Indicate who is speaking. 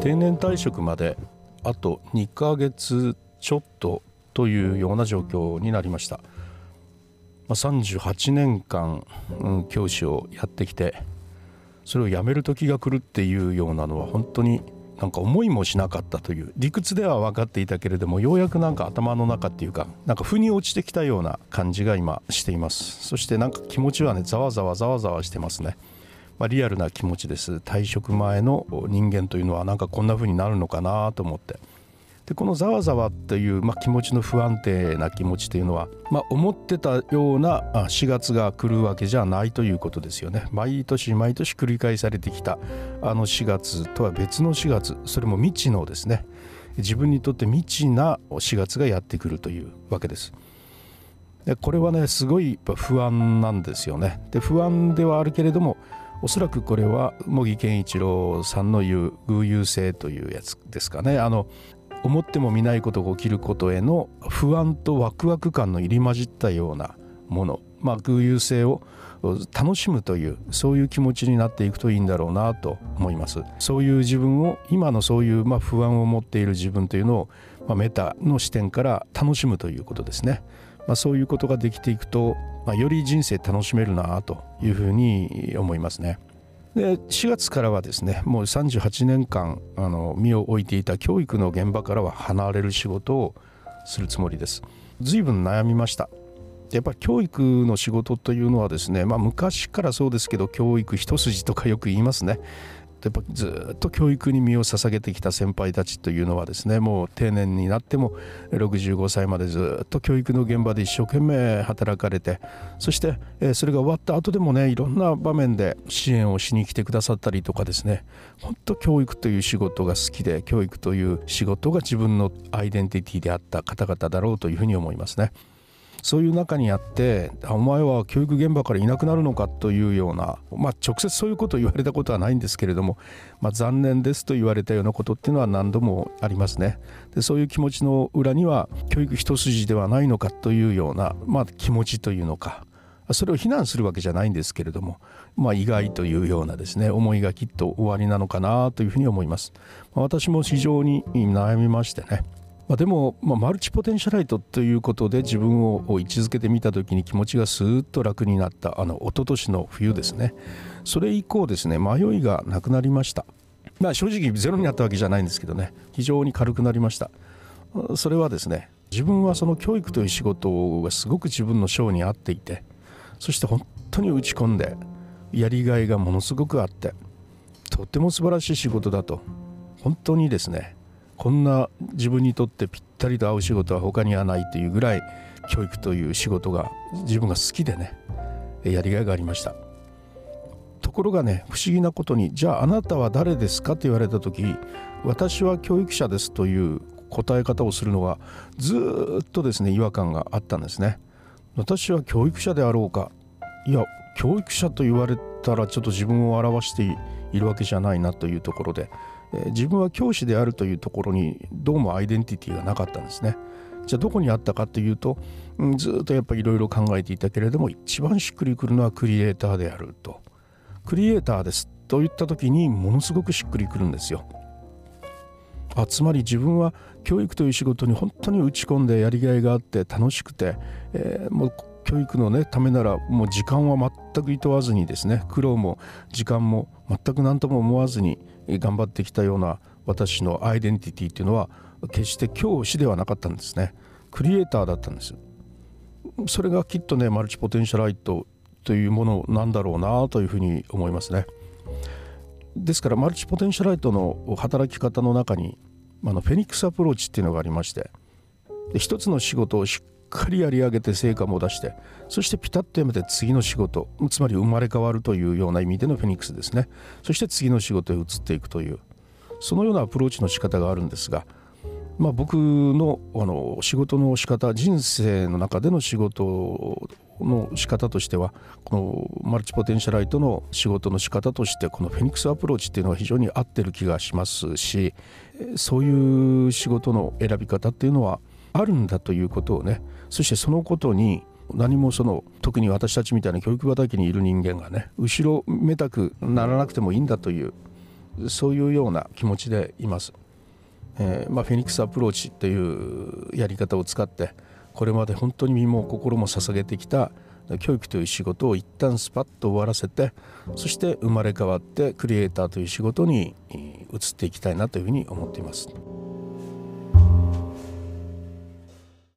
Speaker 1: 定年退職まであと2ヶ月ちょっとというような状況になりました、まあ、38年間、うん、教師をやってきてそれをやめる時が来るっていうようなのは本当になんか思いもしなかったという理屈では分かっていたけれどもようやくなんか頭の中っていうかなんか腑に落ちてきたような感じが今しています。そしてなんか気持ちはねざわざわざわざわしてますね。まあ、リアルな気持ちです。退職前の人間というのはなんかこんな風になるのかなと思って。でこのざわざわという、まあ、気持ちの不安定な気持ちというのは、まあ、思ってたような4月が来るわけじゃないということですよね。毎年毎年繰り返されてきたあの4月とは別の4月。それも未知のですね。自分にとって未知な4月がやってくるというわけです。でこれはねすごい不安なんですよね。で不安ではあるけれどもおそらくこれは茂木健一郎さんの言う偶有性というやつですかね。あの思ってもみないことが起きることへの不安とワクワク感の入り混じったようなもの。まあ偶有性を楽しむというそういう気持ちになっていくといいんだろうなと思います。そういう自分を今のそういうま不安を持っている自分というのをまメタの視点から楽しむということですね、まあ、そういうことができていくとまあ、より人生楽しめるなというふうに思いますね。で4月からはですねもう38年間あの身を置いていた教育の現場からは離れる仕事をするつもりです。随分悩みました。やっぱ教育の仕事というのはですね、まあ、昔からそうですけど教育一筋とかよく言いますねやっぱずっと教育に身を捧げてきた先輩たちというのはですねもう定年になっても65歳までずっと教育の現場で一生懸命働かれてそしてそれが終わった後でもねいろんな場面で支援をしに来てくださったりとかですね本当教育という仕事が好きで教育という仕事が自分のアイデンティティであった方々だろうというふうに思いますね。そういう中にあってお前は教育現場からいなくなるのかというような、まあ、直接そういうことを言われたことはないんですけれども、まあ、残念ですと言われたようなことっていうのは何度もありますねでそういう気持ちの裏には教育一筋ではないのかというような、まあ、気持ちというのかそれを非難するわけじゃないんですけれども、まあ、意外というようなですね思いがきっと終わりなのかなというふうに思います。ま私も非常に悩みましてねまあ、でも、まあ、マルチポテンシャライトということで自分を位置づけてみた時に気持ちがスーッと楽になったあの一昨年の冬ですね。それ以降ですね迷いがなくなりました、まあ、正直ゼロになったわけじゃないんですけどね。非常に軽くなりました。それはですね自分はその教育という仕事がすごく自分の性に合っていてそして本当に打ち込んでやりがいがものすごくあってとっても素晴らしい仕事だと本当にですねこんな自分にとってぴったりと合う仕事は他にはないというぐらい教育という仕事が自分が好きでねやりがいがありました。ところがね不思議なことにじゃああなたは誰ですかと言われた時私は教育者ですという答え方をするのがずっとですね違和感があったんですね。私は教育者であろうか。いや教育者と言われたらちょっと自分を表しているわけじゃないなというところで自分は教師であるというところにどうもアイデンティティがなかったんですね。じゃあどこにあったかというと、うん、ずっとやっぱりいろいろ考えていたけれども一番しっくりくるのはクリエイターであると。クリエイターですと言った時にものすごくしっくりくるんですよ。あつまり自分は教育という仕事に本当に打ち込んでやりがいがあって楽しくて、えー、もう教育の、ね、ためならもう時間は全くいとわずにですね苦労も時間も全く何とも思わずに頑張ってきたような私のアイデンティティっていうのは決して教師ではなかったんですね。クリエイターだったんです。それがきっとね multipotentialite というものなんだろうなというふうに思いますね。ですから multipotentialite の働き方の中にあの phoenix approach っていうのがありましてで一つの仕事をしっかりやり上げて成果も出してそしてピタッとやめて次の仕事つまり生まれ変わるというような意味でのフェニックスですね。そして次の仕事へ移っていくというそのようなアプローチの仕方があるんですが、まあ、僕のあの仕事の仕方人生の中での仕事の仕方としてはこの multipotentialite の仕事の仕方としてこの phoenix approach っていうのは非常に合ってる気がしますしそういう仕事の選び方っていうのはあるんだということをねそしてそのことに何もその特に私たちみたいな教育畑にいる人間がね後ろめたくならなくてもいいんだというそういうような気持ちでいます。えーまあ、フェニックスアプローチというやり方を使ってこれまで本当に身も心も捧げてきた教育という仕事を一旦スパッと終わらせてそして生まれ変わってクリエイターという仕事に移っていきたいなというふうに思っています。